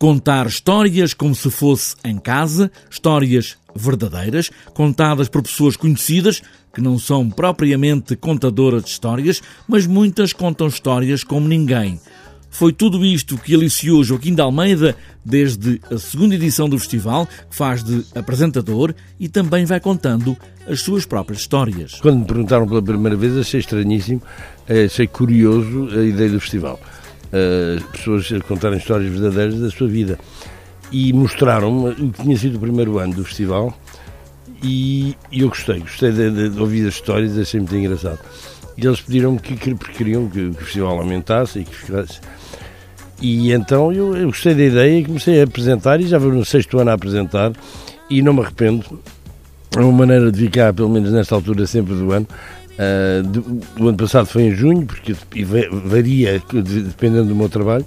Contar histórias como se fosse em casa, histórias verdadeiras, contadas por pessoas conhecidas, que não são propriamente contadoras de histórias, mas muitas contam histórias como ninguém. Foi tudo isto que aliciou Joaquim de Almeida desde a segunda edição do festival, que faz de apresentador e também vai contando as suas próprias histórias. Quando me perguntaram pela primeira vez, achei estranhíssimo, achei curioso a ideia do festival as pessoas a contarem histórias verdadeiras da sua vida. E mostraram-me o que tinha sido o primeiro ano do festival e, e eu gostei, gostei de, de, ouvir as histórias, achei muito engraçado. E eles pediram-me que, que queriam que, que, o festival aumentasse e que ficasse. E então eu, eu, gostei da ideia e comecei a apresentar, e já vou no sexto ano a apresentar, e não me arrependo. É uma maneira de ficar, pelo menos nesta altura sempre do ano, Uh, do, o ano passado foi em junho, porque varia dependendo do meu trabalho,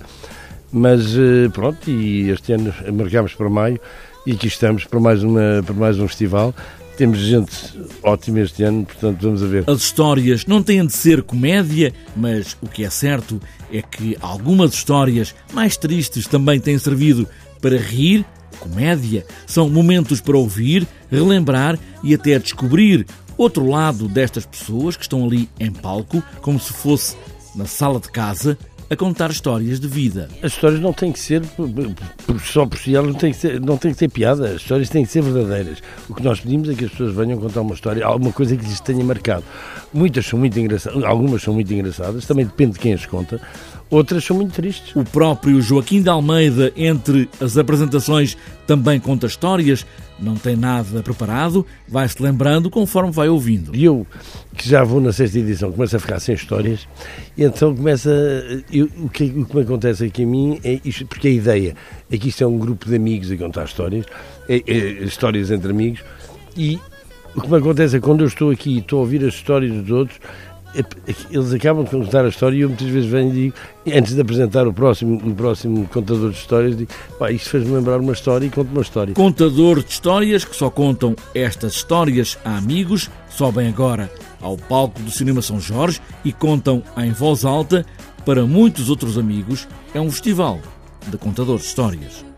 mas uh, pronto, e este ano marcámos para maio e aqui estamos para mais, uma, para mais um festival. Temos gente ótima este ano, portanto vamos a ver. As histórias não têm de ser comédia, mas o que é certo é que algumas histórias mais tristes também têm servido para rir comédia. São momentos para ouvir, relembrar e até descobrir outro lado destas pessoas que estão ali em palco, como se fosse na sala de casa, a contar histórias de vida. As histórias não têm que ser, só por si elas, não têm, que ser, não têm que ter piada, as histórias têm que ser verdadeiras. O que nós pedimos é que as pessoas venham contar uma história, alguma coisa que lhes tenha marcado. Muitas são muito engraçadas, algumas são muito engraçadas, também depende de quem as conta. Outras são muito tristes. O próprio Joaquim de Almeida, entre as apresentações, também conta histórias. Não tem nada preparado, vai-se lembrando conforme vai ouvindo. E eu, que já vou na sexta edição, começo a ficar sem histórias, e então começa. Eu, o, que, o que me acontece aqui a mim é isto, porque a ideia é que isto é um grupo de amigos a contar histórias, é, é, histórias entre amigos, e o que me acontece é quando eu estou aqui e estou a ouvir as histórias dos outros, eles acabam de contar a história e eu muitas vezes venho e digo, antes de apresentar o próximo, o próximo contador de histórias, digo, pá, isto fez-me lembrar uma história e conto uma história. Contador de histórias que só contam estas histórias a amigos, sobem agora ao palco do Cinema São Jorge e contam em voz alta para muitos outros amigos. É um festival de contadores de histórias.